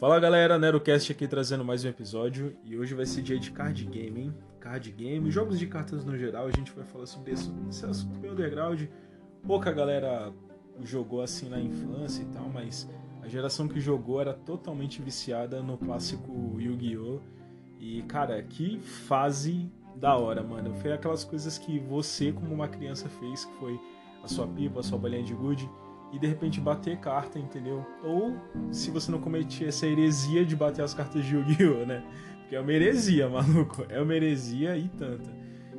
Fala galera, NeroCast aqui trazendo mais um episódio e hoje vai ser dia de card game, hein? Card game, jogos de cartas no geral, a gente vai falar sobre isso. Esse é assunto bem underground. Pouca galera jogou assim na infância e tal, mas a geração que jogou era totalmente viciada no clássico Yu-Gi-Oh! E cara, que fase da hora, mano. Foi aquelas coisas que você, como uma criança, fez, que foi a sua pipa, a sua bolinha de gude e de repente bater carta, entendeu? Ou se você não cometia essa heresia de bater as cartas de Yu-Gi-Oh, né? Porque é uma heresia, maluco. É uma heresia e tanta.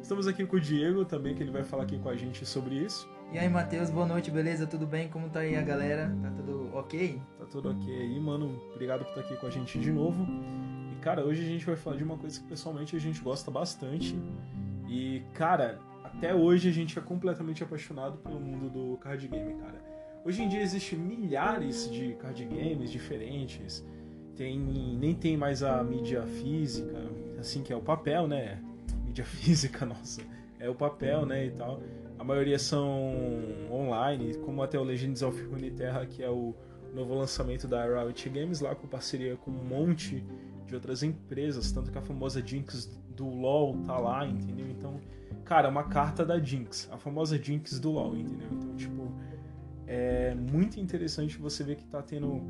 Estamos aqui com o Diego também, que ele vai falar aqui com a gente sobre isso. E aí, Matheus, boa noite, beleza? Tudo bem? Como tá aí a galera? Tá tudo ok? Tá tudo ok aí, mano. Obrigado por estar aqui com a gente de novo. E, cara, hoje a gente vai falar de uma coisa que pessoalmente a gente gosta bastante. E, cara, até hoje a gente é completamente apaixonado pelo mundo do card game, cara. Hoje em dia existem milhares de card games diferentes. Tem, nem tem mais a mídia física, assim que é o papel, né? Mídia física, nossa, é o papel, né, e tal. A maioria são online, como até o Legends of Runeterra, que é o novo lançamento da Riot Games lá com parceria com um monte de outras empresas, tanto que a famosa Jinx do LoL tá lá, entendeu? Então, cara, é uma carta da Jinx, a famosa Jinx do LoL, entendeu? Então, tipo, é muito interessante você ver que está tendo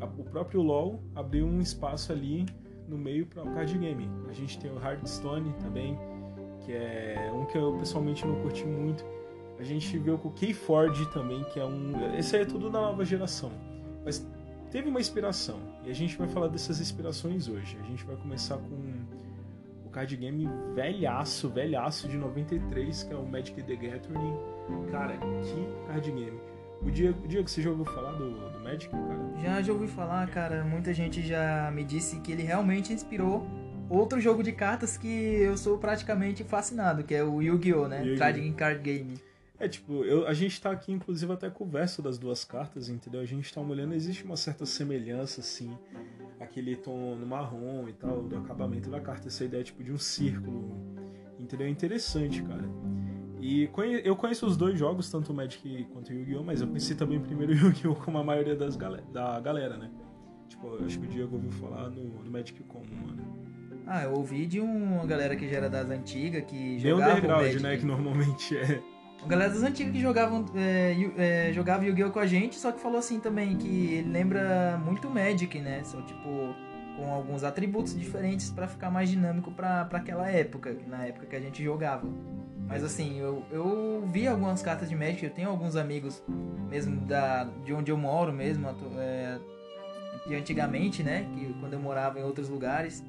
o próprio LoL abriu um espaço ali no meio para o card game. A gente tem o Hearthstone também, que é um que eu pessoalmente não curti muito. A gente viu com o Keyforge também, que é um. Esse aí é tudo da nova geração. Mas teve uma inspiração. E a gente vai falar dessas inspirações hoje. A gente vai começar com o card game velhaço, velhaço de 93, que é o Magic the Gathering. Cara, que card game. O Diego, Diego, você já ouviu falar do, do Magic, cara? Já, já ouvi falar, cara. Muita gente já me disse que ele realmente inspirou outro jogo de cartas que eu sou praticamente fascinado, que é o Yu-Gi-Oh, né? Yu Trading Card Game. É, tipo, eu, a gente tá aqui, inclusive, até com o verso das duas cartas, entendeu? A gente tá olhando, existe uma certa semelhança, assim, aquele tom no marrom e tal, do acabamento da carta, essa ideia, tipo, de um círculo, entendeu? É interessante, cara. E eu conheço os dois jogos, tanto o Magic quanto o Yu-Gi-Oh!, mas eu conheci também primeiro o Yu-Gi-Oh! como a maioria das gal da galera, né? Tipo, eu acho que o Diego ouviu falar no, no Magic como, mano. Ah, eu ouvi de uma galera que já era das antigas, que jogava Bem underground, Magic. né? Que normalmente é. Uma galera das antigas que jogavam, é, é, jogava Yu-Gi-Oh! com a gente, só que falou assim também, que ele lembra muito Magic, né? Só tipo, com alguns atributos diferentes para ficar mais dinâmico para aquela época, na época que a gente jogava. Mas assim, eu, eu vi algumas cartas de Magic, eu tenho alguns amigos mesmo da, de onde eu moro mesmo, é, de antigamente, né? Que quando eu morava em outros lugares.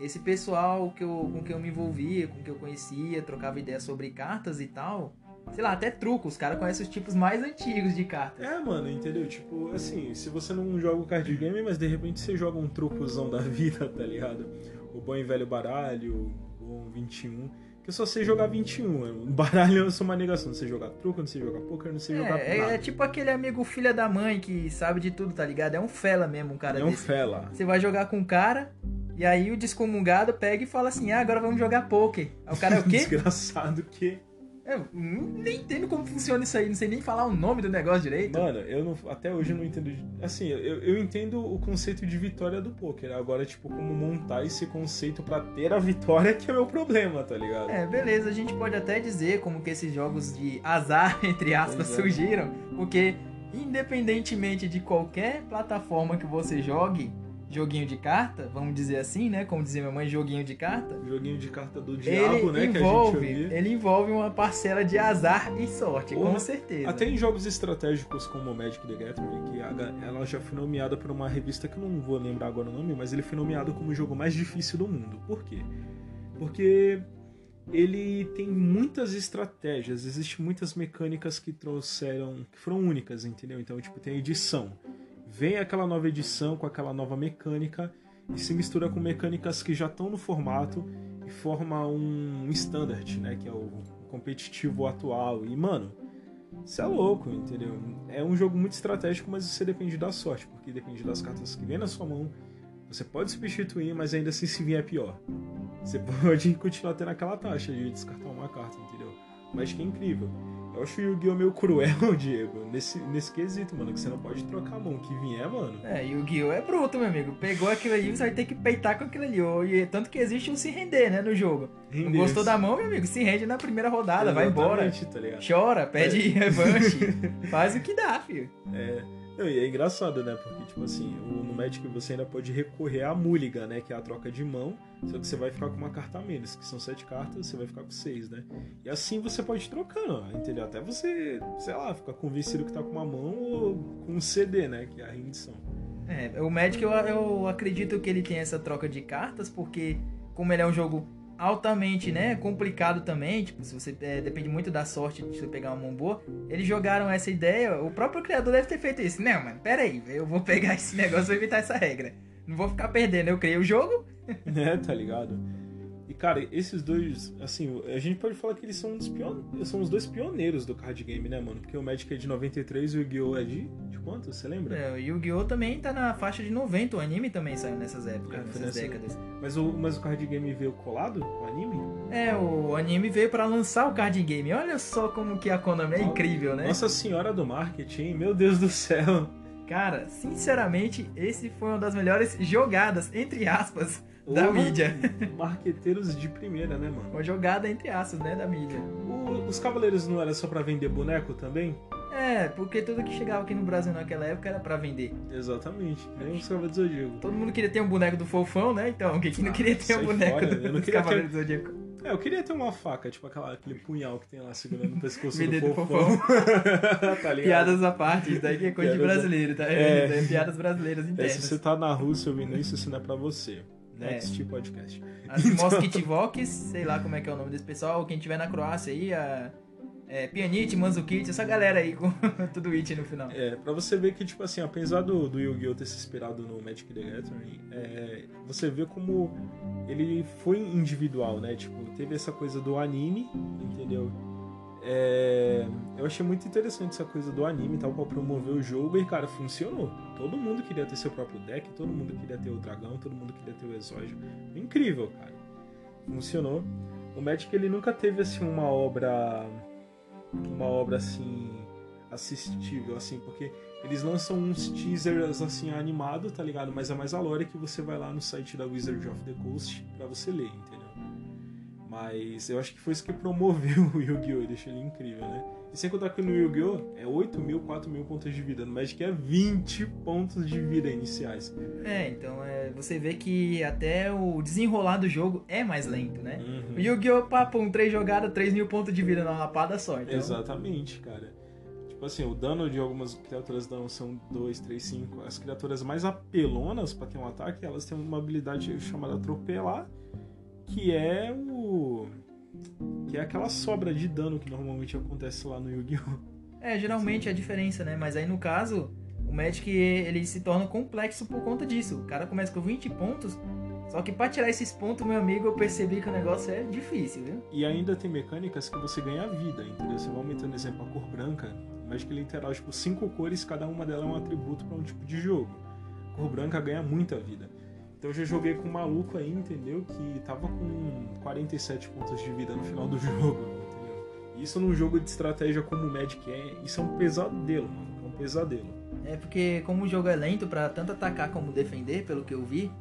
Esse pessoal que eu, com que eu me envolvia, com que eu conhecia, trocava ideias sobre cartas e tal. Sei lá, até truco, os caras conhecem os tipos mais antigos de cartas. É, mano, entendeu? Tipo, assim, se você não joga o card game, mas de repente você joga um trucozão da vida, tá ligado? O bom e velho baralho, o 21 que eu só sei jogar 21. Baralho eu sou uma negação. Não sei jogar truco, não sei jogar poker, não sei é, jogar é, nada. É tipo aquele amigo filha da mãe que sabe de tudo, tá ligado? É um fela mesmo, um cara É um fela. Você vai jogar com um cara, e aí o descomungado pega e fala assim, ah, agora vamos jogar poker. Aí o cara é o quê? Desgraçado que... Eu nem entendo como funciona isso aí, não sei nem falar o nome do negócio direito. Mano, eu não, até hoje eu não entendo. Assim, eu, eu entendo o conceito de vitória do poker. Agora, tipo, como montar esse conceito para ter a vitória que é o meu problema, tá ligado? É, beleza, a gente pode até dizer como que esses jogos de azar, entre aspas, é. surgiram, porque independentemente de qualquer plataforma que você jogue, joguinho de carta, vamos dizer assim, né? Como dizia minha mãe, joguinho de carta. Joguinho de carta do diabo, né? Envolve, ele envolve uma parcela de azar e sorte, Ou, com certeza. Até em jogos estratégicos como o Magic the Gathering, que ela já foi nomeada por uma revista que eu não vou lembrar agora o nome, mas ele foi nomeado como o jogo mais difícil do mundo. Por quê? Porque ele tem muitas estratégias, existem muitas mecânicas que trouxeram, que foram únicas, entendeu? Então, tipo, tem edição vem aquela nova edição com aquela nova mecânica e se mistura com mecânicas que já estão no formato e forma um standard, né, que é o competitivo atual. E mano, isso é louco, entendeu? É um jogo muito estratégico, mas você depende da sorte, porque depende das cartas que vem na sua mão. Você pode substituir, mas ainda assim se vier pior. Você pode continuar tendo aquela taxa de descartar uma carta, entendeu? Magic é incrível. Eu acho o Yu-Gi-Oh! meio cruel, Diego, nesse, nesse quesito, mano, que você não pode trocar a mão que vier, mano. É, Yu-Gi-Oh! é bruto, meu amigo. Pegou aquilo ali, você vai ter que peitar com aquilo ali. E tanto que existe um se render, né, no jogo. Não gostou da mão, meu amigo? Se rende na primeira rodada, Exatamente, vai embora. Tá? Chora, pede É. revanche. Faz o que dá, filho. É. Não, e é engraçado, né? Porque, tipo assim, no Magic você ainda pode recorrer à Mulligan, né? Que é a troca de mão. Só que você vai ficar com uma carta a menos, que são sete cartas, você vai ficar com seis, né? E assim você pode ir trocando, entendeu? Até você, sei lá, ficar convencido que tá com uma mão ou com um CD, né? Que é a rendição. É, o Magic eu, eu acredito que ele tem essa troca de cartas, porque como ele é um jogo altamente, né, complicado também, tipo, se você é, depende muito da sorte de você pegar uma mão boa, eles jogaram essa ideia, o próprio criador deve ter feito isso. Não, mano, pera aí, eu vou pegar esse negócio e evitar essa regra. Não vou ficar perdendo, eu criei o jogo. né? Tá ligado? Cara, esses dois, assim, a gente pode falar que eles são, um dos pion... são os dois pioneiros do card game, né, mano? Porque o Magic é de 93 e o Yu-Gi-Oh! é de, de quanto? Você lembra? É, o Yu-Gi-Oh! também tá na faixa de 90, o anime também saiu nessas épocas, É, nessas nessa- décadas. Mas, o, mas o card game veio colado o anime? É, o anime veio pra lançar o card game. Olha só como que a Konami é incrível, né? Nossa senhora do marketing, meu Deus do céu. Cara, sinceramente, esse foi uma das melhores jogadas, entre aspas, da mídia. Marqueteiros de primeira, né, mano? Uma jogada, entre aspas, né, da mídia. O- os Cavaleiros não era só pra vender boneco também? É, porque tudo que chegava aqui no Brasil naquela época era pra vender. Exatamente. Nem os Cavaleiros do Zodíaco. Todo mundo queria ter um boneco do Fofão, né? Então, quem que não queria ter um boneco fora, do, dos queria ter- Cavaleiros do Zodíaco? É, eu queria ter uma faca, tipo aquela, aquele punhal que tem lá segurando o pescoço do do fofão. tá? Piadas à parte, isso daí que é coisa de Piadas à- brasileiro, tá? É. É piadas brasileiras É, internas. se você tá na Rússia ouvindo isso, isso não é pra você. É. Next podcast. As Moskitivox, sei lá como é que é o nome desse pessoal. Quem tiver na Croácia aí, a é, Pianite, Manzukit, essa galera aí com tudo it no final. É, pra você ver que, tipo assim, apesar do, do Yu-Gi-Oh! ter se inspirado no Magic the Gathering, é, você vê como ele foi individual, né? Tipo, teve essa coisa do anime, entendeu? É, eu achei muito interessante essa coisa do anime e tal, pra promover o jogo, e, cara, funcionou. Todo mundo queria ter seu próprio deck, todo mundo queria ter o dragão, todo mundo queria ter o exódio. Incrível, cara. Funcionou. O Magic, ele nunca teve, assim, uma obra... Uma obra, assim assistível, assim, porque eles lançam uns teasers assim animado, tá ligado? Mas é mais a lore que você vai lá no site da Wizard of the Coast pra você ler, entendeu? Mas eu acho que foi isso que promoveu o Yu-Gi-Oh! e deixou ele incrível, né? E sem contar que no Yu-Gi-Oh! é 8 mil, 4 mil pontos de vida. No Magic é 20 pontos de vida iniciais. É, então é, você vê que até o desenrolar do jogo é mais lento, né? Uhum. O Yu-Gi-Oh! papo, um 3 jogadas, 3 mil pontos de vida numa lapada só. Então, Exatamente, cara. Tipo assim, o dano de algumas criaturas dão são 2, 3, 5. As criaturas mais apelonas pra ter um ataque, elas têm uma habilidade chamada atropelar, que é o. que é aquela sobra de dano que normalmente acontece lá no Yu-Gi-Oh! É, geralmente é a diferença, né? Mas aí no caso, o Magic ele se torna complexo por conta disso. O cara começa com 20 pontos, só que pra tirar esses pontos, meu amigo, eu percebi que o negócio é difícil, viu? E ainda tem mecânicas que você ganha vida, entendeu? Você vai aumentando, exemplo, a cor branca. O Magic ele interage com cinco cores, cada uma delas é um atributo pra um tipo de jogo. A cor branca ganha muita vida. Então eu já joguei com um maluco aí, entendeu? Que tava com 47 pontos de vida no final do jogo, entendeu? Isso num jogo de estratégia como o Magic é, isso é um pesadelo, mano. É um pesadelo. É porque como o jogo é lento pra tanto atacar como defender, pelo que eu vi,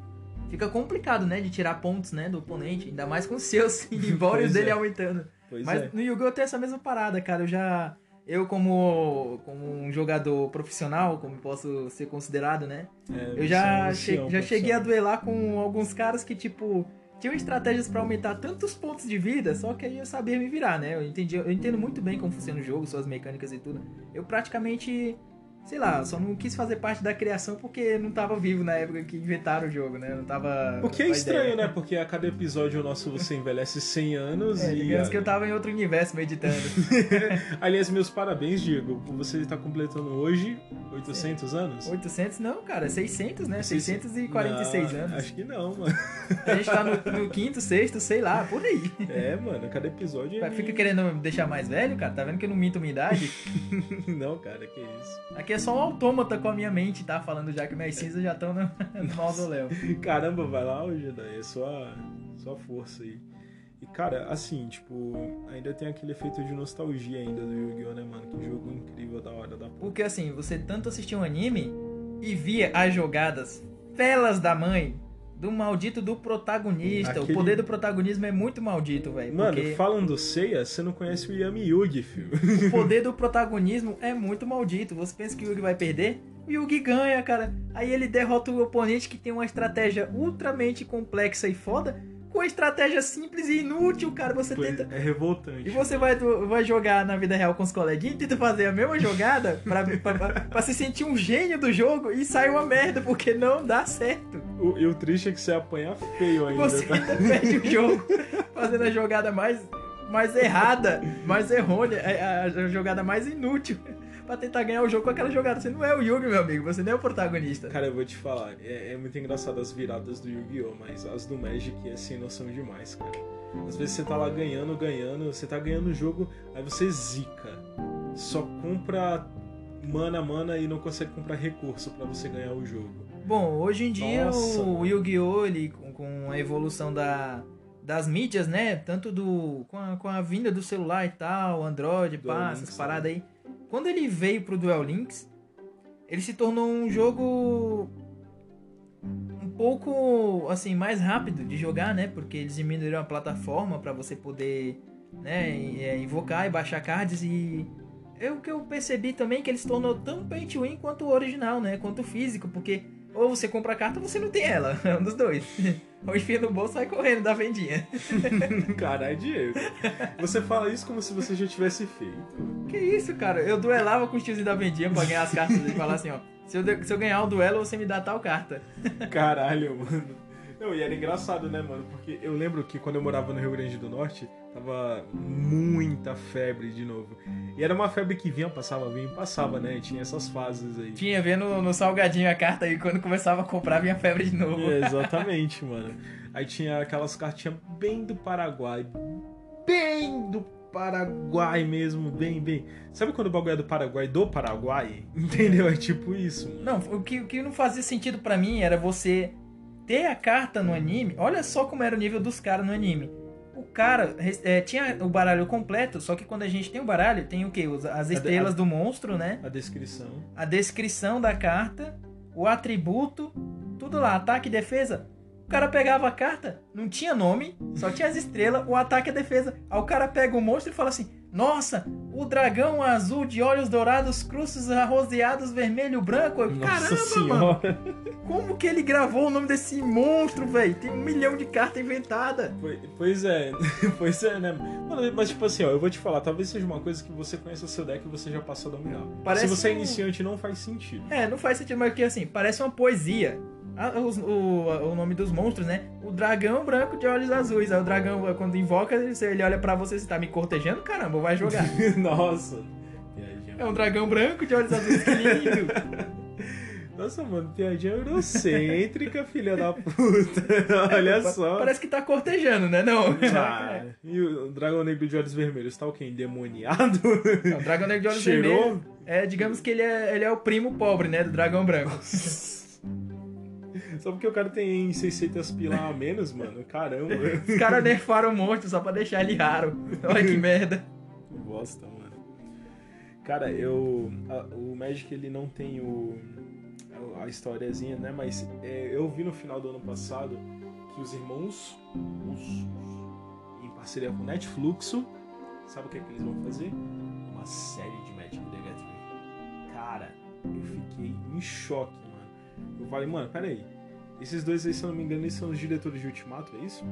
fica complicado, né, de tirar pontos, né, do oponente, ainda mais com os seus embora Pois dele é. aumentando. Pois Mas é. no Yu-Gi-Oh! tem essa mesma parada, cara. Eu já. Eu, como, como um jogador profissional, como posso ser considerado, né? É, Eu já, você é um che- já cheguei a duelar com alguns caras que, tipo, tinham estratégias pra aumentar tantos pontos de vida, só que aí eu sabia me virar, né? Eu, entendi, eu entendo muito bem como funciona o jogo, suas mecânicas e tudo. Eu praticamente. Sei lá, só não quis fazer parte da criação porque não tava vivo na época que inventaram o jogo, né? Não tava. O que é estranho, ideia. né? Porque a cada episódio nosso você envelhece 100 anos É, e. digamos que eu tava em outro universo meditando. Aliás, meus parabéns, Diego. Você está completando hoje 800 anos? 800 não, cara, 600, né? 600? 646 Não, anos. Acho que não, mano. A gente tá no, no quinto, sexto, sei lá, por aí. É, mano, cada episódio ele... Fica querendo me deixar mais velho, cara? Tá vendo que eu não minto minha idade? Não, cara, que isso. Aqui é só um autômata com a minha mente, tá? Falando já que minhas cinzas já estão no, no mausoléu. Caramba, vai lá hoje, daí é sua, sua força aí. E, cara, assim, tipo, ainda tem aquele efeito de nostalgia ainda do Yu-Gi-Oh, né, mano? Que jogo incrível, da hora da porra. Porque assim, você tanto assistia um anime e via as jogadas felas da mãe do maldito do protagonista. Aquele- O poder do protagonismo é muito maldito, velho. Mano, porque falando Seiya, você não conhece o Yami Yugi, filho. o poder do protagonismo é muito maldito. Você pensa que o Yugi vai perder? O Yugi ganha, cara. Aí ele derrota o oponente que tem uma estratégia ultramente complexa e foda. Com uma estratégia simples e inútil, cara. Você Pois- tenta. É revoltante. E você vai, vai jogar na vida real com os coleguinhas e tenta fazer a mesma jogada pra, pra, pra- pra se sentir um gênio do jogo e sai uma merda, porque não dá certo. O, e o triste é que você apanha feio ainda, Você tá? ainda perde o jogo fazendo a jogada mais, mais errada, mais errônea, a, a jogada mais inútil pra tentar ganhar o jogo com aquela jogada. Você não é o Yugi, meu amigo, você não é o protagonista. Cara, eu vou te falar, é, é muito engraçado as viradas do Yu-Gi-Oh! Mas as do Magic é sem noção demais, cara. Às vezes você tá lá ganhando, ganhando, você tá ganhando o jogo, aí você zica. Só compra mana, mana e não consegue comprar recurso pra você ganhar o jogo. Bom, hoje em dia Nossa. o Yu-Gi-Oh! com, a evolução da, das mídias, né? Tanto do com a, com a vinda do celular e tal, Android, pá, essas paradas aí. Quando ele veio pro Duel Links, ele se tornou um jogo um pouco assim mais rápido de jogar, né? Porque eles diminuíram a plataforma para você poder, né, é, invocar e baixar cards e é o que eu percebi também que ele se tornou tão pay to win quanto o original, né? Quanto o físico, porque ou você compra a carta ou você não tem ela, é um dos dois. Ou enfia no bolso sai correndo da vendinha. Caralho, Diego. Você fala isso como se você já tivesse feito. Que isso, cara? Eu duelava com os tiozinhos da vendinha pra ganhar as cartas e falar assim, ó. Se eu, se eu ganhar o duelo, você me dá tal carta. Caralho, mano. Não, e era engraçado, né, mano? Porque eu lembro que quando eu morava no Rio Grande do Norte, tava muita febre de novo. E era uma febre que vinha, passava, vinha e passava, né? E tinha essas fases aí. Tinha vendo no salgadinho a carta e quando começava a comprar vinha febre de novo. É, exatamente, mano. Aí tinha aquelas cartinhas bem do Paraguai. Bem do Paraguai mesmo, bem, bem. Sabe quando o bagulho é do Paraguai do Paraguai? Entendeu? É tipo isso, mano. Não, o que, o que não fazia sentido pra mim era você ter a carta no anime. Olha só como era o nível dos caras no anime. O cara é, tinha o baralho completo, só que quando a gente tem o baralho, tem o quê? As estrelas do monstro, né? A descrição. A descrição da carta, o atributo, tudo lá, ataque e defesa. O cara pegava a carta, não tinha nome, só tinha as estrelas, o ataque e a defesa. Aí o cara pega o monstro e fala assim: Nossa, o dragão azul de olhos dourados, cruços arroseados, vermelho, branco. Nossa Caramba, mano, senhora. como que ele gravou o nome desse monstro, velho? Tem um milhão de cartas inventadas. Pois- é, pois é, né? Mano, mas tipo assim, ó, eu vou te falar, talvez seja uma coisa que você conheça o seu deck e você já passou a dominar. Parece Se você é um- iniciante, não faz sentido. É, não faz sentido, mas porque assim, parece uma poesia. Ah, os- o, o nome dos monstros, né? O dragão branco de olhos azuis. Aí o dragão, quando invoca, ele olha pra você, você tá me cortejando? Caramba, vai jogar. Nossa. É um dragão branco de olhos azuis, que lindo. Nossa, mano, piadinha eurocêntrica, filha da puta. Olha só. Parece que tá cortejando, né? Não. Ah, e o dragão negro de olhos vermelhos tá o quê? Endemoniado? É, o dragão negro de olhos Cheirou? vermelhos. É, digamos que ele é, ele é o primo pobre, né? Do dragão branco. Só porque o cara tem 600 pila a menos, mano. Caramba. Os caras nerfaram o monstro só pra deixar ele raro. Olha que merda. Bosta, mano. Cara, eu. a- o Magic ele não tem o. a historiazinha, né? Mas é, eu vi no final do ano passado que os irmãos. Os, em parceria com o Netfluxo. Sabe o que, é que eles vão fazer? Uma série de Magic the Gathering. Cara, eu fiquei em choque, mano. Eu falei, mano, peraí. Esses dois aí, se eu não me engano, eles são os diretores de Ultimato, é isso?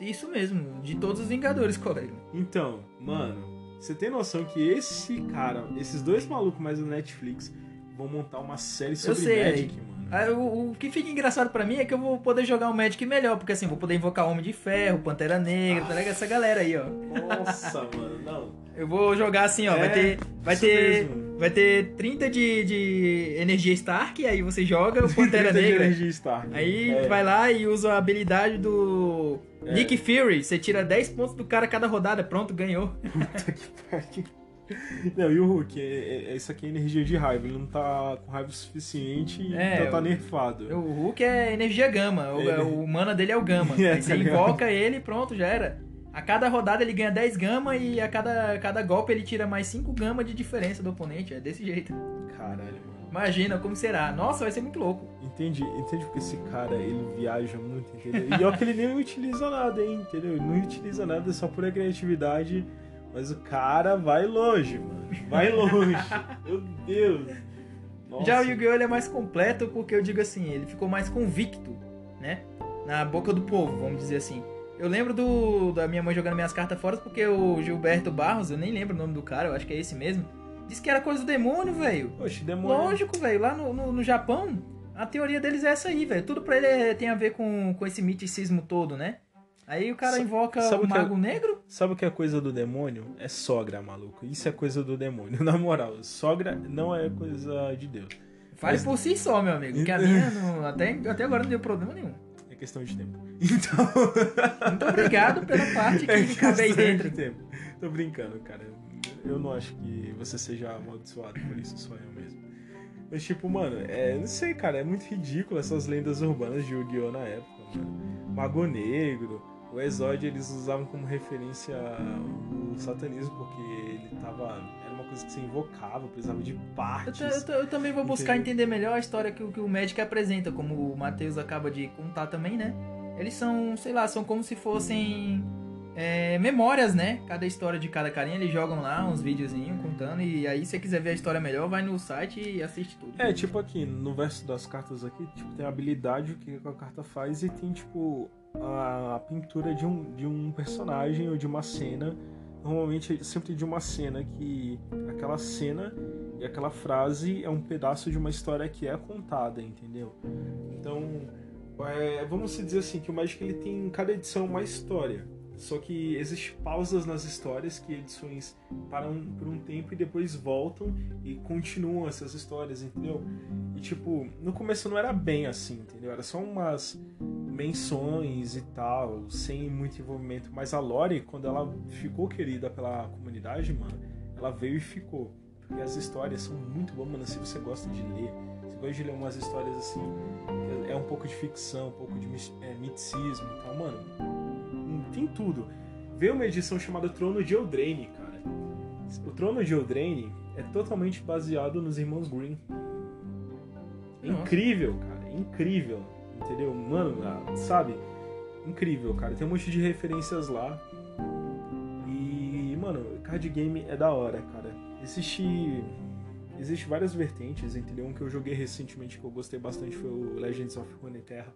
Isso mesmo, de todos os Vingadores, colega. Então, mano, você tem noção que esse cara, esses dois malucos mais do Netflix, vão montar uma série sobre sei, Magic, mano. Ah, O, o que fica engraçado pra mim é que eu vou poder jogar o Magic melhor, porque assim, vou poder invocar Homem de Ferro, Pantera Negra, tá ligado? Essa galera aí, ó. Nossa, mano, não. Eu vou jogar assim, ó, É, vai ter vai isso ter mesmo. Vai ter 30 de, de energia Stark, aí você joga o Pantera Negra. energia Stark. Aí É, vai lá e usa a habilidade do É. Nick Fury, você tira 10 pontos do cara cada rodada, pronto, ganhou. Puta que pariu. Não, e o Hulk, é, é- é- isso aqui é energia de raiva. Ele não tá com raiva o suficiente, É, então tá o- nerfado. O Hulk é energia gama, o, Ele- o mana dele é o gama. É, Aí você tá ligado? invoca ele e pronto, já era. A cada rodada ele ganha 10 gama e a cada, cada golpe ele tira mais 5 gama de diferença do oponente. É desse jeito. Caralho, mano. Imagina como será. Nossa, vai ser muito louco. Entende, entende porque esse cara, ele viaja muito, entendeu? E ó que ele nem utiliza nada, hein, entendeu? Ele não utiliza nada, é só pura criatividade. Mas o cara vai longe, mano. Vai longe. Meu Deus. Nossa. Já o Yu-Gi-Oh! ele é mais completo porque eu digo assim, ele ficou mais convicto, né? Na boca do povo, vamos dizer assim. Eu lembro do, da minha mãe jogando minhas cartas fora porque o Gilberto Barros, eu nem lembro o nome do cara, eu acho que é esse mesmo, disse que era coisa do demônio, velho. Oxe, demônio. Lógico, velho. Lá no, no, no Japão, a teoria deles é essa aí, velho. Tudo pra ele é- tem a ver com, com esse miticismo todo, né? Aí o cara invoca sabe o é- Mago Negro. Sabe o que é coisa do demônio? É sogra, maluco. Isso é coisa do demônio. Na moral, sogra não é coisa de Deus. Fale Mas- por si só, meu amigo. Que a minha não- até, até agora não deu problema nenhum. Questão de tempo. Então. Muito obrigado pela parte que É me cabe aí questão de dentro. tempo. Tô brincando, cara. Eu não acho que você seja amaldiçoado por isso, só eu mesmo. Mas, tipo, mano, é, não sei, cara, é muito ridículo essas lendas urbanas de Yu-Gi-Oh! na época, mano. Mago Negro, o Exódio eles usavam como referência o satanismo, porque ele tava. Coisa que você invocava, precisava de Eu, partes. eu ta- eu também vou buscar Entendeu? entender melhor a história que, o- que o Magic apresenta, como o Matheus acaba de contar também, né? Eles são, sei lá, são como se fossem é, memórias, né? Cada história de cada carinha, eles jogam lá uns videozinhos contando, e aí se você quiser ver a história melhor, vai no site e assiste tudo. É, tipo aqui, no verso das cartas aqui, tipo, tem a habilidade, o que a carta faz, e tem, tipo, a, a pintura de um, de um personagem ou de uma cena. Normalmente sempre de uma cena que. Aquela cena e aquela frase é um pedaço de uma história que é contada, entendeu? Então, é, vamos dizer assim, que o Magic ele tem em cada edição uma história. Só que existem pausas nas histórias que edições param por um tempo e depois voltam e continuam essas histórias, entendeu? E tipo, no começo não era bem assim, entendeu? Era só umas menções e tal, sem muito envolvimento. Mas a Lore, quando ela ficou querida pela comunidade, mano, ela veio e ficou. Porque as histórias são muito boas, mano. Se você gosta de ler, você gosta de ler umas histórias assim, é um pouco de ficção, um pouco de é, miticismo e tal, mano. hum, Tem tudo. Veio uma edição chamada Trono de Eldraine, cara. O Trono de Eldraine é totalmente baseado nos Irmãos Green. É incrível, cara. é Incrível. Entendeu? Mano, ah, sabe? Incrível, cara. Tem um monte de referências lá. E, mano, card game é da hora, cara. Existe. Existe várias vertentes, entendeu? Um que eu joguei recentemente que eu gostei bastante foi o Legends of Runeterra.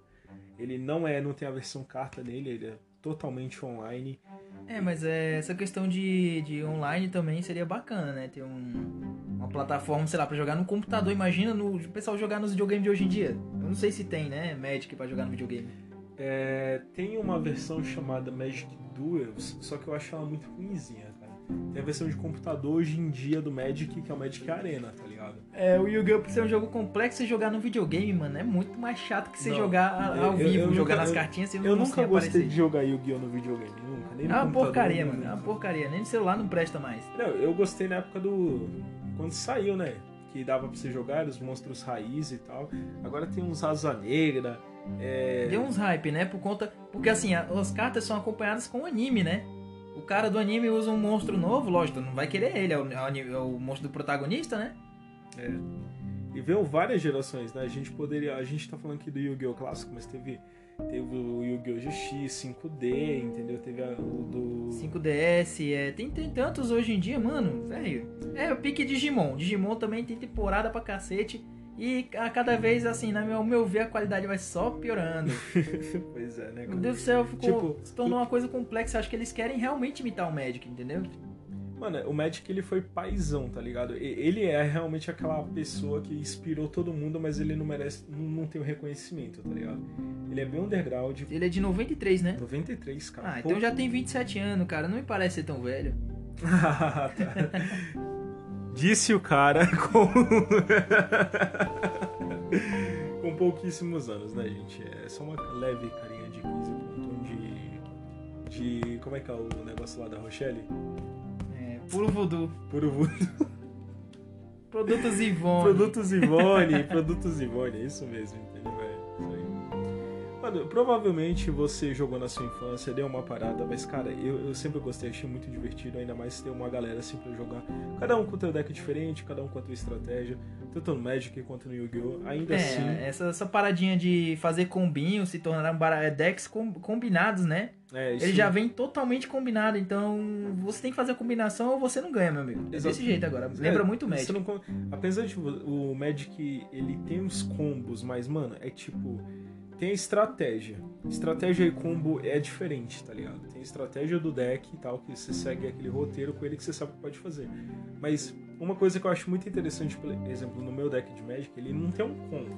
Ele não é, não tem a versão carta nele, ele é totalmente online. É, mas é, essa questão de, de online também seria bacana, né? Ter um, uma plataforma, sei lá, pra jogar no computador. Imagina no, o pessoal jogar nos videogames de hoje em dia. Eu não sei se tem, né? Magic pra jogar no videogame. É, tem uma versão chamada Magic Duels, só que eu acho ela muito ruimzinha, cara. Tem a versão de computador hoje em dia do Magic, que é o Magic Arena, tá ligado? É, o Yu-Gi-Oh! por ser um jogo complexo e jogar no videogame, mano, é muito mais chato que você Não, jogar eu- ao eu- vivo, eu jogar nunca- nas eu- cartinhas Eu não nunca sem gostei aparecer. de jogar Yu-Gi-Oh! no videogame, nunca. Nem É uma porcaria, mano. É uma porcaria. Nem no celular não presta mais. Não, eu gostei na época do. Quando saiu, né? Que dava pra você jogar, os monstros raiz e tal. Agora tem uns asa negra. É... Deu uns hype, né? Por conta. Porque assim, as cartas são acompanhadas com o anime, né? O cara do anime usa um monstro novo, lógico, não vai querer ele, é o, é o é o monstro do protagonista, né? E veio várias gerações, né? A gente poderia. A gente tá falando aqui do Yu-Gi-Oh! clássico, mas teve. Teve o Yu-Gi-Oh! GX, 5D, entendeu? Teve a- o do. 5DS, é, tem, tem tantos hoje em dia, mano, velho. É o pique Digimon. Digimon também tem temporada pra cacete. E a cada vez, assim, na meu, ao meu ver, a qualidade vai só piorando. pois é, né? Meu Deus do céu, ficou, Tipo, se tornou uma coisa complexa. Acho que eles querem realmente imitar o Magic, entendeu? Mano, o Magic ele foi paizão, tá ligado? Ele é realmente aquela pessoa que inspirou todo mundo, mas ele não merece, não, tem o reconhecimento, tá ligado? Ele é bem underground. Ele é de 93, né? 93, cara. Ah, então já tem 27 anos, cara. Não me parece ser tão velho. Tá. Disse o cara com. com pouquíssimos anos, né, gente? É só uma leve carinha de 15 com um tom de. de. Como é que é o negócio lá da Rochelle? É, Puro voodoo. Puro voodoo. Produtos Ivone. Produtos Ivone, produtos Ivone, é isso mesmo, entendeu, aí. Mano, provavelmente você jogou na sua infância, deu uma parada, mas cara, eu, eu sempre gostei, achei muito divertido, ainda mais ter uma galera assim pra jogar. Cada um com seu deck diferente, cada um com a sua estratégia, tanto no Magic quanto no Yu-Gi-Oh! Ainda É, assim. essa, essa paradinha de fazer combinho, se tornar bara- decks com- combinados, né? É, isso- Ele já vem totalmente combinado, então você tem que fazer a combinação ou você não ganha, meu amigo. É desse jeito agora. É, Lembra muito o Magic. não Apesar de o Magic ele tem uns combos, mas mano, é tipo tem a estratégia. Estratégia e combo é diferente, tá ligado? Tem a estratégia do deck e tal que você segue aquele roteiro com ele que você sabe que pode fazer. Mas uma coisa que eu acho muito interessante, por exemplo, no meu deck de Magic, ele não tem um combo.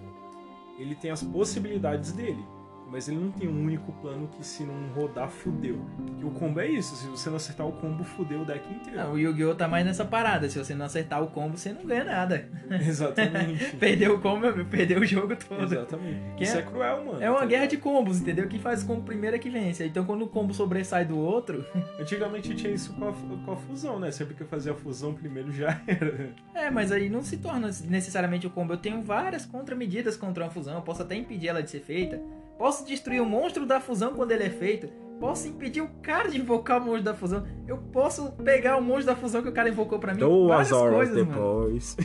Ele tem as possibilidades dele. Mas ele não tem um único plano que se não rodar, fudeu. Porque o combo é isso, se você não acertar o combo, fudeu o deck inteiro. Ah, o Yu-Gi-Oh! tá mais nessa parada. Se você não acertar o combo, você não ganha nada. Exatamente. Perdeu o combo, meu perdeu o jogo todo. Exatamente. Que Isso é- é cruel, mano. É uma tá guerra ligado? de combos, entendeu? Quem faz o combo primeiro é que vence. Então quando o combo sobressai do outro. Antigamente tinha isso com a, com a fusão, né? Sempre que eu fazia a fusão primeiro já era. É, mas aí não se torna necessariamente o combo. Eu tenho várias contramedidas contra uma fusão. Eu posso até impedir ela de ser feita. Posso destruir o monstro da fusão quando ele é feito. Posso impedir o cara de invocar o monstro da fusão. Eu posso pegar o monstro da fusão que o cara invocou pra mim. várias coisas, mano. depois.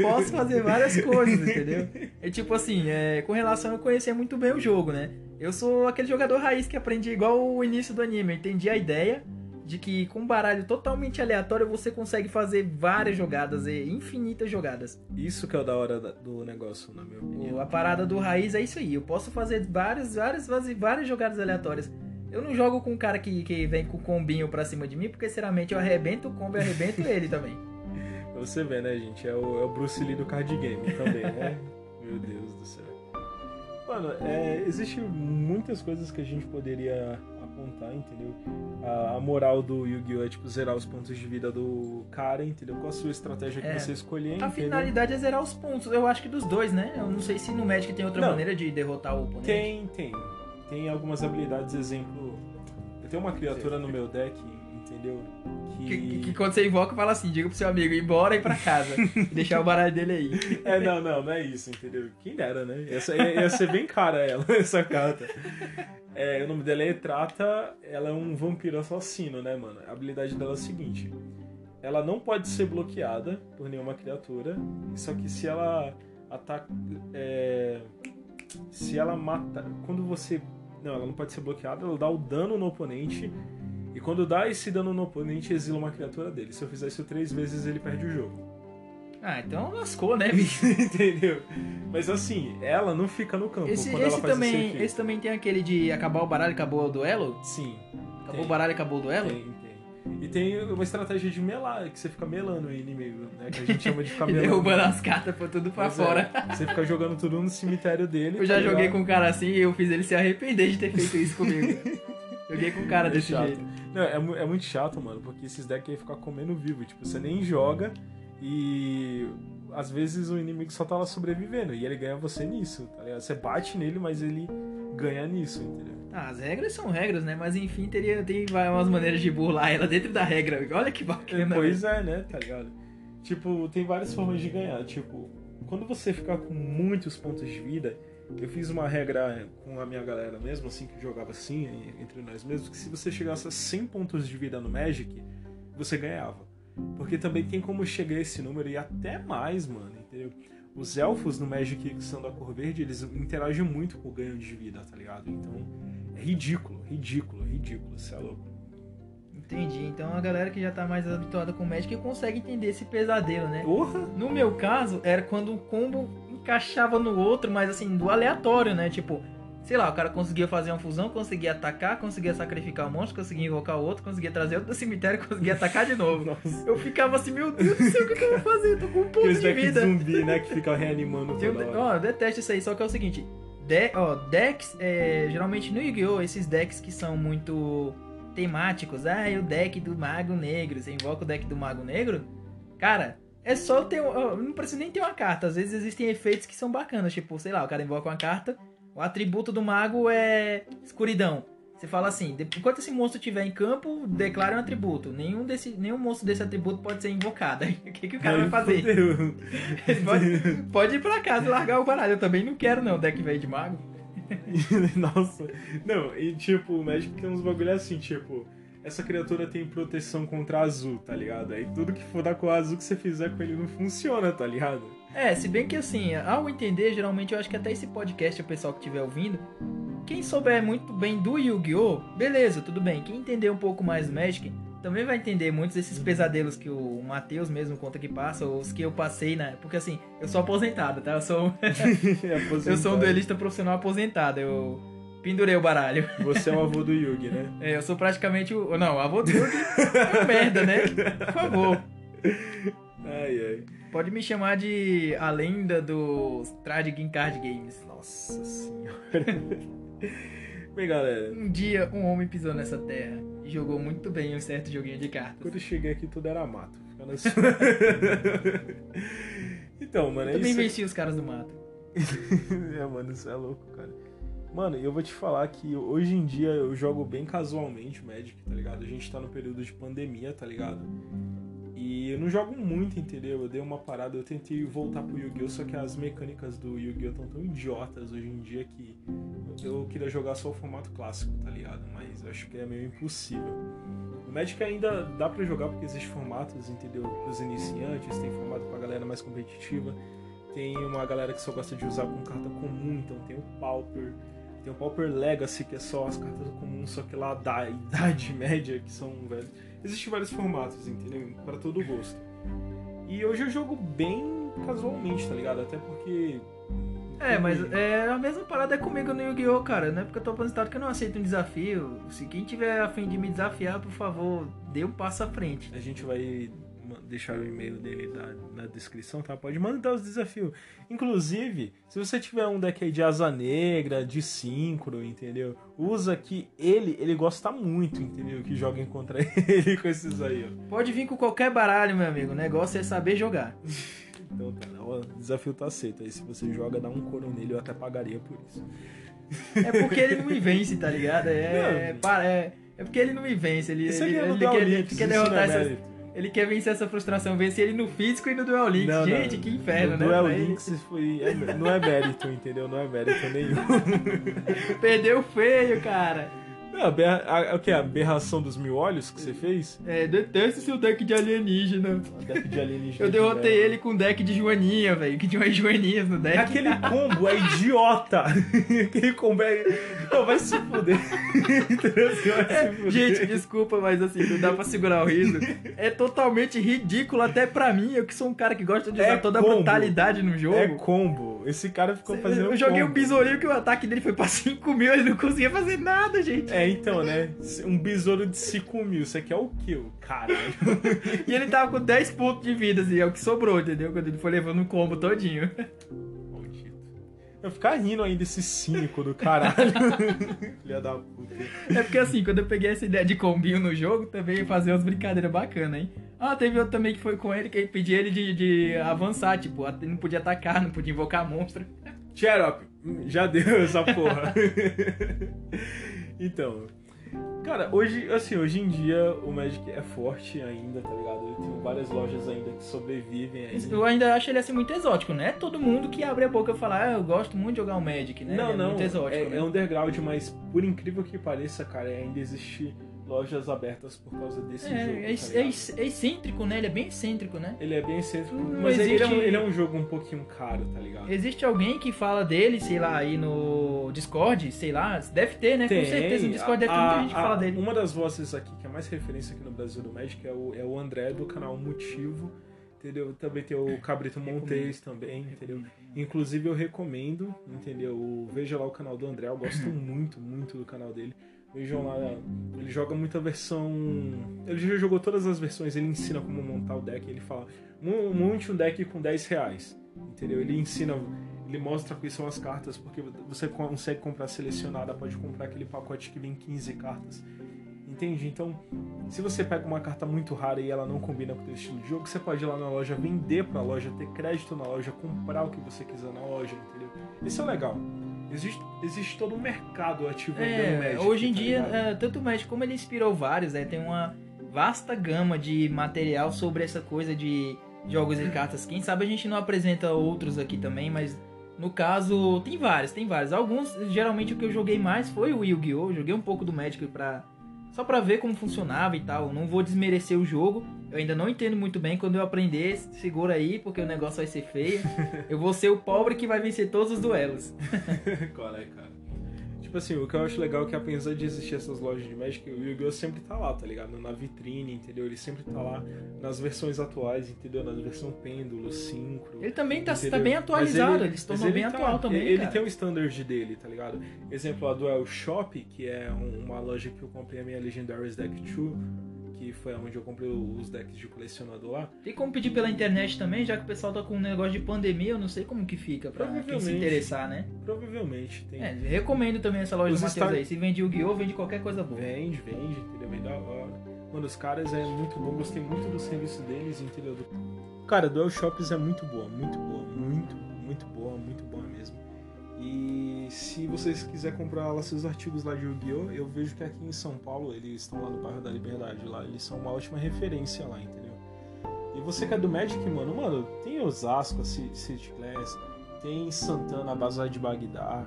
Posso fazer várias coisas, entendeu? É tipo assim, é, com relação a eu conhecer muito bem o jogo, né? Eu sou aquele jogador raiz que aprendi igual o início do anime. Eu entendi a ideia de que com um baralho totalmente aleatório você consegue fazer várias jogadas e infinitas jogadas. Isso que é o da hora do negócio, na minha O- opinião. A parada do raiz é isso aí. Eu posso fazer várias, várias, várias, jogadas aleatórias. Eu não jogo com um cara que, que vem com combinho pra cima de mim, porque sinceramente eu arrebento o combo e arrebento ele também. Você ver, né, gente? É o, é o Bruce Lee do card game também, né? Meu Deus do céu. Mano, é, existe muitas coisas que a gente poderia apontar, entendeu? A, a moral do Yu-Gi-Oh! é tipo zerar os pontos de vida do cara, entendeu? Qual a sua estratégia que É. você escolher, A entendeu? finalidade é zerar os pontos. Eu acho que dos dois, né? Eu não sei se no Magic tem outra Não. maneira de derrotar o oponente. Tem, tem. Tem algumas habilidades, exemplo. Eu tenho uma criatura no meu deck, entendeu? Que. Que, que- quando você invoca, fala assim, diga pro seu amigo ir embora e ir pra casa. deixar o baralho dele aí. É, não, não, não é isso, entendeu? Quem dera, né? Essa, ia, ia ser bem cara ela, essa carta. É, o nome dela é Etrata, ela é um vampiro assassino, né, mano? A habilidade dela é a seguinte: ela não pode ser bloqueada por nenhuma criatura, só que se ela ataca. É, se ela mata. Quando você. Não, ela não pode ser bloqueada, ela dá o dano no oponente. E quando dá esse dano no oponente, exila uma criatura dele. Se eu fizer isso três vezes, ele perde o jogo. Ah, então lascou, né, bicho? Entendeu? Mas assim, ela não fica no campo Esse, quando esse ela faz esse também, efeito. esse também tem aquele de acabar o baralho, acabou o duelo? Sim. Acabou Tem. o baralho, acabou o duelo? Tem, tem. E tem uma estratégia de melar, que você fica melando o inimigo, né? Que a gente chama de ficar melando. derrubando as cartas por tudo pra Pois é, fora. Você fica jogando tudo no cemitério dele. Eu já tá joguei ligado? com um cara assim e eu fiz ele se arrepender de ter feito isso comigo. joguei com um cara É desse chato. jeito. Não, é, é muito chato, mano, porque esses decks aí ficam comendo vivo. Tipo, você nem joga e às vezes o inimigo só tá lá sobrevivendo e ele ganha você nisso, tá ligado? Você bate nele, mas ele ganha nisso, entendeu? Ah, as regras são regras, né? Mas enfim, teria, tem umas maneiras de burlar ela dentro da regra. Olha que bacana. Pois é, né, tá ligado? Tipo, tem várias formas de ganhar. Tipo, quando você ficar com muitos pontos de vida, eu fiz uma regra com a minha galera mesmo, assim, que jogava assim, entre nós mesmos, que se você chegasse a 100 pontos de vida no Magic, você ganhava. Porque também tem como chegar a esse número e até mais, mano, entendeu? Os elfos no Magic que são da cor verde, eles interagem muito com o ganho de vida, tá ligado? Então, é ridículo, ridículo, ridículo, você é louco. Entendi. Então a galera que já tá mais habituada com o Magic consegue entender esse pesadelo, né? Porra! No meu caso, era quando um combo encaixava no outro, mas assim, do aleatório, né? Tipo, sei lá, o cara conseguia fazer uma fusão, conseguia atacar, conseguia sacrificar o monstro, conseguia invocar o outro, conseguia trazer outro do cemitério, conseguia atacar de novo. Nossa. Eu ficava assim, meu Deus do céu, o que, que eu vou fazer? Eu tô com um ponto de vida. zumbi, né, que fica reanimando um toda de- hora. Ó, eu detesto isso aí, só que é o seguinte. De, ó, decks, é, geralmente no Yu-Gi-Oh! esses decks que são muito temáticos, ah, é o deck do Mago Negro, você invoca o deck do Mago Negro, cara, é só ter, um- ó, não precisa nem ter uma carta, às vezes existem efeitos que são bacanas, tipo, sei lá, o cara invoca uma carta, o atributo do Mago é escuridão. Você fala assim, enquanto esse monstro estiver em campo, declare um atributo. Nenhum, desse, nenhum monstro desse atributo pode ser invocado. Aí o que, que o cara Aí vai fazer? Ele pode, pode ir pra casa e largar o baralho. Eu também não quero, não, deck velho de mago. Nossa. Não, e tipo, o Magic tem uns bagulho assim, tipo, essa criatura tem proteção contra azul, tá ligado? Aí tudo que for da cor azul que você fizer com ele não funciona, tá ligado? É, se bem que assim, ao entender, geralmente eu acho que até esse podcast, o pessoal que estiver ouvindo, quem souber muito bem do Yu-Gi-Oh!, beleza, tudo bem. Quem entender um pouco mais do Magic, também vai entender muitos desses pesadelos que o Matheus mesmo conta que passa, ou os que eu passei, né? Porque assim, eu sou aposentado, tá? Eu sou, eu sou um duelista profissional aposentado, eu pendurei o baralho. Você é o avô do Yugi, né? É, eu sou praticamente o... Não, o avô do Yugi é um merda, né? Por favor. Ai, ai. Pode me chamar de a lenda dos Trading Card Games. Nossa senhora. Bem, galera, Um dia um homem pisou nessa terra e jogou muito bem um certo joguinho de cartas. quando eu cheguei aqui tudo era mato. Ficando assim. então, mano, é Também isso. venci os caras do mato. é, mano, isso é louco, cara. Mano, eu vou te falar que hoje em dia eu jogo bem casualmente Magic, tá ligado? A gente tá no período de pandemia, tá ligado? E eu não jogo muito, entendeu? Eu dei uma parada, eu tentei voltar pro Yu-Gi-Oh! Só que as mecânicas do Yu-Gi-Oh! estão tão idiotas hoje em dia que eu queria jogar só o formato clássico, tá ligado? Mas eu acho que é meio impossível. O Magic ainda dá pra jogar porque existem formatos, entendeu? Pros iniciantes, tem formato pra galera mais competitiva. Tem uma galera que só gosta de usar com carta comum, então tem o Pauper. Tem o Pauper Legacy, que é só as cartas comuns, só que lá da idade média, que são velho. Existem vários formatos, entendeu? Para todo gosto. E hoje eu jogo bem casualmente, tá ligado? Até porque. É, mas é a mesma parada é comigo no Yu-Gi-Oh, cara. Não é porque eu tô aposentado que eu não aceito um desafio. Se quem tiver a fim de me desafiar, por favor, dê um passo à frente. A gente vai deixar o e-mail dele na, na descrição, tá? Pode mandar os desafios. Inclusive, se você tiver um deck aí de asa negra, de síncro, entendeu? Usa que ele, ele gosta muito, entendeu? Que joguem contra ele com esses aí, ó. Pode vir com qualquer baralho, meu amigo. O negócio é saber jogar. Então tá, ó, o desafio tá aceito. Aí se você joga, dá um coro nele, eu até pagaria por isso. É porque ele não me vence, tá ligado? É, para- é, é porque ele não me vence. Ele, ele, é ele Dual quer, ele quer isso derrotar é essas. Ele quer vencer essa frustração, vencer ele no físico e no Duel Links. Não, não. Gente, que inferno, No né? Duel ele. Links foi, é- não é mérito, entendeu? Não é mérito nenhum. Perdeu feio, cara. Não, a, berra- a- o que? A aberração dos mil olhos que você fez? É, detesto seu deck de alienígena. A deck de alienígena. Eu de derrotei ele com deck de joaninha, velho. Que tinha umas joaninhas no deck. Aquele combo é idiota. Aquele combo é. Não, vai se fuder. Entendeu? Você vai se fuder. Gente, desculpa, mas assim, não dá pra segurar o riso. É totalmente ridículo até pra mim, eu que sou um cara que gosta de usar É toda a combo. brutalidade no jogo. É combo. Esse cara ficou fazendo. eu joguei um combo. besourinho que o ataque dele foi pra 5 mil, ele não conseguia fazer nada, gente. É, então, né? Um besouro de 5 mil. Isso aqui é o kill, caralho. E ele tava com 10 pontos de vida, assim, é o que sobrou, entendeu? Quando ele foi levando um combo todinho. Eu ficar rindo ainda esse cínico do caralho. Filha da puta. É porque assim, quando eu peguei essa ideia de combinho no jogo, também ia fazer umas brincadeiras bacanas, hein? Ah, teve outro também que foi com ele, que pedi ele de, de avançar, tipo, não podia atacar, não podia invocar monstro. Xerox, já deu essa porra. então, cara, hoje, assim, hoje em dia o Magic é forte ainda, tá ligado? Tem várias lojas ainda que sobrevivem aí. Eu ainda acho ele assim muito exótico, né? Todo mundo que abre a boca e fala, ah, eu gosto muito de jogar o Magic, né? Não, é não, muito exótico. é, né? é underground, mas por incrível que pareça, cara, ainda existe lojas abertas por causa desse É, jogo. é, tá é é excêntrico, né? Ele é bem excêntrico, né? Ele é bem excêntrico, Não mas ele, é um, existe- ele é um jogo um pouquinho caro, tá ligado? Existe alguém que fala dele, sei lá, aí no Discord, sei lá, deve ter, né? Com certeza no Discord deve ter muita A- gente que fala dele. Uma das vozes aqui que é mais referência aqui no Brasil do Magic é o, é o André do canal Motivo. Entendeu? Também tem o Cabrito Montes também, entendeu? Inclusive eu recomendo, entendeu? Veja lá o canal do André, eu gosto muito, muito do canal dele. Vejam lá, ele joga muita versão. Ele já jogou todas as versões, ele ensina como montar o deck, ele fala, "Mon- monte um deck com 10 reais. Entendeu? Ele ensina, ele mostra quais são as cartas, porque você consegue comprar selecionada, pode comprar aquele pacote que vem 15 cartas. Entende? Então, se você pega uma carta muito rara e ela não combina com o teu estilo de jogo, você pode ir lá na loja, vender pra loja, ter crédito na loja, comprar o que você quiser na loja, entendeu? Isso é legal. Existe, existe todo um mercado ativo É, Magic. hoje em tá dia, é, tanto o Magic como ele inspirou vários, né? Tem uma vasta gama de material sobre essa coisa de jogos e cartas. Quem sabe a gente não apresenta outros aqui também, mas no caso, tem vários, tem vários. Alguns, geralmente o que eu joguei mais foi o Yu-Gi-Oh! Joguei um pouco do Magic pra, só pra ver como funcionava e tal. Não vou desmerecer o jogo. Eu ainda não entendo muito bem. Quando eu aprender, segura aí, porque o negócio vai ser feio. eu vou ser o pobre que vai vencer todos os duelos. Qual é, cara? Tipo assim, o que eu acho legal é que apesar de existir essas lojas de Magic, o Yu-Gi-Oh! sempre tá lá, tá ligado? Na vitrine, entendeu? Ele sempre tá lá nas versões atuais, entendeu? Na versão pêndulo, síncro. Ele também tá, tá bem atualizado, ele, se tornou bem tá- atual também, Ele cara. tem o standard dele, tá ligado? Exemplo, a Duel Shop, que é um- uma loja que eu comprei a minha Legendaries Deck 2, que foi onde eu comprei os decks de colecionador lá. Tem como pedir pela internet também, já que o pessoal tá com um negócio de pandemia, eu não sei como que fica pra quem se interessar, né? Provavelmente tem. É, recomendo também essa loja Os do Matheus Star- aí. Se vende Yu-Gi-Oh!, vende qualquer coisa boa. Vende, vende, entendeu? Vem da hora. Mano, os caras é muito bom, gostei muito do serviço deles, entendeu? Do- Cara, Duel Shops é muito boa, muito boa, muito, muito boa, muito boa mesmo. E se vocês quiserem comprar lá seus artigos lá de Yu-Gi-Oh!, eu vejo que aqui em São Paulo, eles estão lá no bairro da Liberdade, lá, eles são uma ótima referência lá, entendeu? E você que é do Magic, mano, mano, tem Osasco, City Class, tem Santana, a Bazar de Bagdá,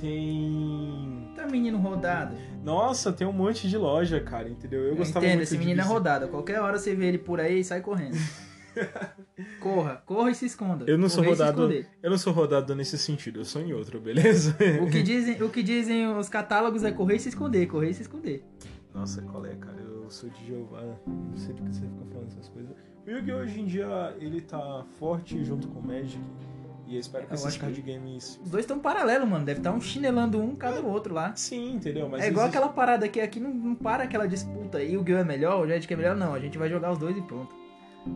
tem Tá menino rodado. nossa, tem um monte de loja, cara, entendeu? Eu, Eu gostava entendo, muito esse de menino é rodado. Qualquer hora você vê ele por aí, sai correndo. corra, corra e se esconda. Eu não sou rodado. Eu não sou rodado nesse sentido, eu sou em outro, beleza? O que, dizem, o que dizem os catálogos é correr e se esconder, correr e se esconder. Nossa, qual é, cara? Eu sou de Jeová, não sei do que você fica falando essas coisas. O Yu-Gi hoje em dia ele tá forte junto com o Magic. E eu espero que Eu esses acho que- card games. Os dois estão paralelos, mano. Deve estar um chinelando um cada o outro lá. Sim, entendeu? Mas é igual existe- aquela parada que aqui não, não para aquela disputa. E o Yu-Gi-Oh! é melhor, o Magic é melhor, não. A gente vai jogar os dois e pronto.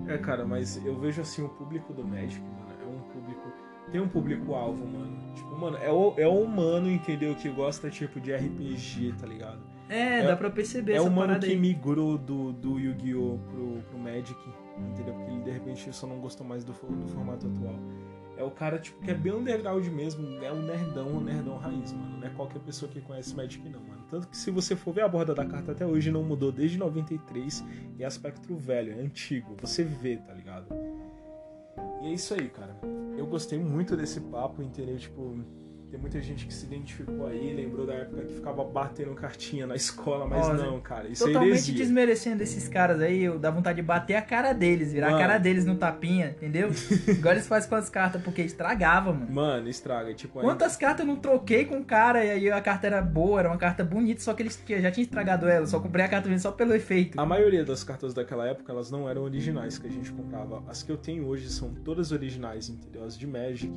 É, cara, mas eu vejo assim o público do Magic, mano. É um público. Tem um público-alvo, mano. Tipo, mano, é o, é o humano, entendeu? Que gosta, tipo, de RPG, tá ligado? É, É- dá pra perceber É essa o mano parada que aí. migrou do, do Yu-Gi-Oh! Pro, pro Magic, entendeu? Porque ele de repente só não gostou mais do, do formato atual. É o cara, tipo, que é bem underground mesmo, é um nerdão, um nerdão raiz, mano. Não é qualquer pessoa que conhece Magic, não, mano. Tanto que se você for ver a borda da carta até hoje, não mudou desde 93 e é aspecto velho, é antigo. Você vê, tá ligado? E é isso aí, cara. Eu gostei muito desse papo, entendeu? Tipo, tem muita gente que se identificou aí, lembrou da época que ficava batendo cartinha na escola, mas Ó, não, cara. Isso é Totalmente desmerecendo esses caras aí, eu dá vontade de bater a cara deles, virar Mano. a cara deles no tapinha, entendeu? Igual eles fazem com as cartas, porque estragava, mano. Mano, estraga. Tipo, aí- Quantas cartas eu não troquei com o cara e aí a carta era boa, era uma carta bonita, só que eles já tinham estragado ela, só comprei a carta só pelo efeito. A maioria das cartas daquela época, elas não eram originais que a gente comprava. As que eu tenho hoje são todas originais, entendeu? As de Magic.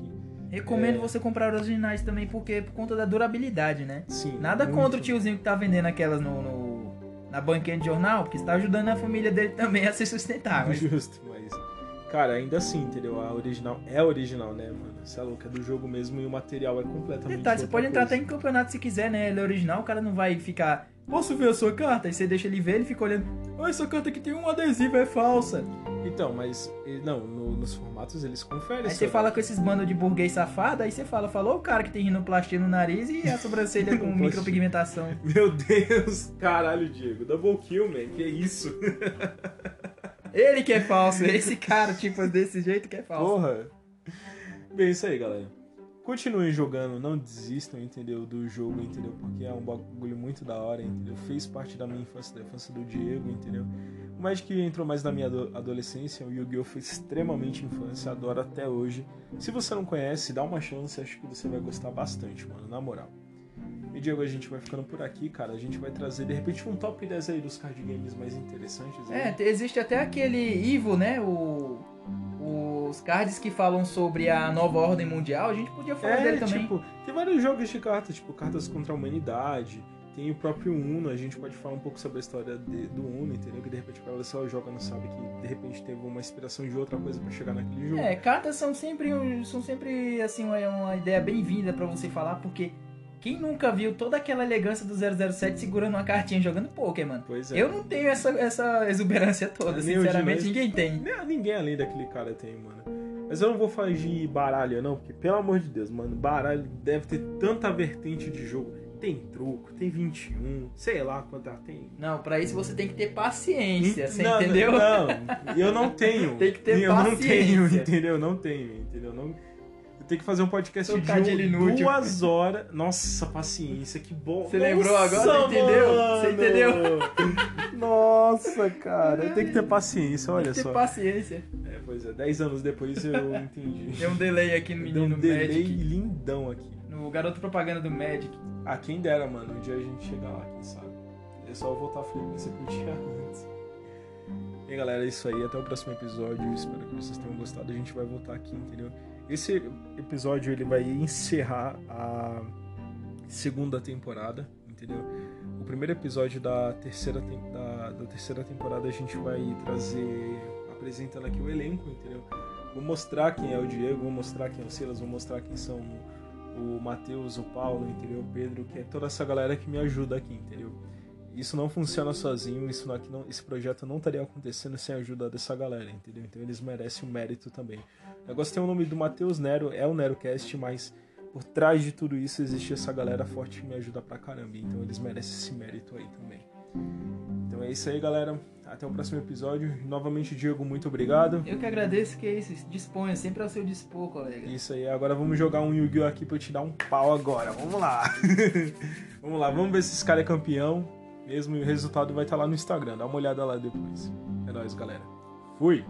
Recomendo É. você comprar originais também, porque por conta da durabilidade, né? Sim. Nada muito. contra o tiozinho que tá vendendo aquelas no, no- na banquinha de jornal, porque está ajudando a família dele também a se sustentar. Mas Justo, mas. Cara, ainda assim, entendeu? A original é original, né, mano? Você é louco, é do jogo mesmo e o material é completamente. Detalhe, você pode entrar coisa. até em campeonato se quiser, né? Ele é original, o cara não vai ficar. Posso ver a sua carta? Aí você deixa ele ver, ele fica olhando. Ah, essa carta aqui tem um adesivo, é falsa. Então, mas. Não, no- nos formatos eles conferem. Aí você fala com esses bandos de burguês safado, aí você fala, falou o cara que tem rinoplastia no nariz e a sobrancelha com micropigmentação. Meu Deus! Caralho, Diego. Double kill, man. Que isso? Ele que é falso, esse cara, tipo, desse jeito que é falso. Porra! Bem, isso aí, galera. Continuem jogando, não desistam, entendeu? Do jogo, entendeu? Porque é um bagulho muito da hora, entendeu? Fez parte da minha infância, da infância do Diego, entendeu? O Magic entrou mais na minha ado- adolescência, o Yu-Gi-Oh! foi extremamente infância, adoro até hoje. Se você não conhece, dá uma chance, acho que você vai gostar bastante, mano, na moral. E Diego, a gente vai ficando por aqui, cara. A gente vai trazer, de repente, um top 10 aí dos card games mais interessantes. aí. É, te- existe até aquele Ivo, né? O, os cards que falam sobre a nova ordem mundial, a gente podia falar dele também. tipo, tem vários jogos de cartas, tipo cartas contra a humanidade. Tem o próprio Uno, a gente pode falar um pouco sobre a história de- do Uno, entendeu? Que de repente quando você só joga não sabe que de repente teve uma inspiração de outra coisa pra chegar naquele jogo. É, cartas são sempre, são sempre assim, uma, uma ideia bem-vinda pra você falar, porque quem nunca viu toda aquela elegância do 007 segurando uma cartinha jogando poker, mano? Pois é. Eu não tenho essa, essa exuberância toda, Nem sinceramente, ninguém tem. Nem- Ninguém além daquele cara tem, mano. Mas eu não vou falar de baralho, não, porque pelo amor de Deus, mano, baralho deve ter tanta vertente de jogo. Tem truco, tem 21, sei lá quanta tem. Não, pra isso você tem que ter paciência, você não, entendeu? Não, eu não tenho. Tem que ter eu não tenho, paciência. entendeu? Não tenho, entendeu? Não... Tenho que fazer um podcast de inútil. duas horas. Nossa, paciência, que bom. Você lembrou agora? Você entendeu? Você entendeu? Nossa, cara, tem que ter paciência, olha Tem que ter só. paciência. É, pois é, 10 anos depois eu entendi. Tem um delay aqui no Deu menino um delay Magic. lindão aqui. No garoto propaganda do Magic. Ah, quem dera, mano. Um dia a gente chegar lá, quem sabe. É só eu voltar a frequência que eu tinha antes. E galera, é isso aí. Até o próximo episódio. Espero que vocês tenham gostado. A gente vai voltar aqui, entendeu? Esse episódio ele vai encerrar a segunda temporada, entendeu? O primeiro episódio da terceira, da, da terceira temporada a gente vai trazer. apresentando aqui o elenco, entendeu? Vou mostrar quem é o Diego, vou mostrar quem é o Silas, vou mostrar quem são o Matheus, o Paulo, entendeu? O Pedro, que é toda essa galera que me ajuda aqui, entendeu? Isso não funciona sozinho, isso não, não- esse projeto não estaria acontecendo sem a ajuda dessa galera, entendeu? Então eles merecem o mérito também. O negócio tem o nome do Matheus Nero, é o NeroCast, mas por trás de tudo isso existe essa galera forte que me ajuda pra caramba, então eles merecem esse mérito aí também. Então é isso aí, galera. Até o próximo episódio. Novamente, Diego, muito obrigado. Eu que agradeço que é isso. Disponha sempre ao seu dispor, colega. Isso aí, agora vamos jogar um Yu-Gi-Oh! aqui pra eu te dar um pau agora. Vamos lá. vamos lá, vamos ver se esse cara é campeão. Mesmo e o resultado vai estar lá no Instagram. Dá uma olhada lá depois. É nóis, galera. Fui!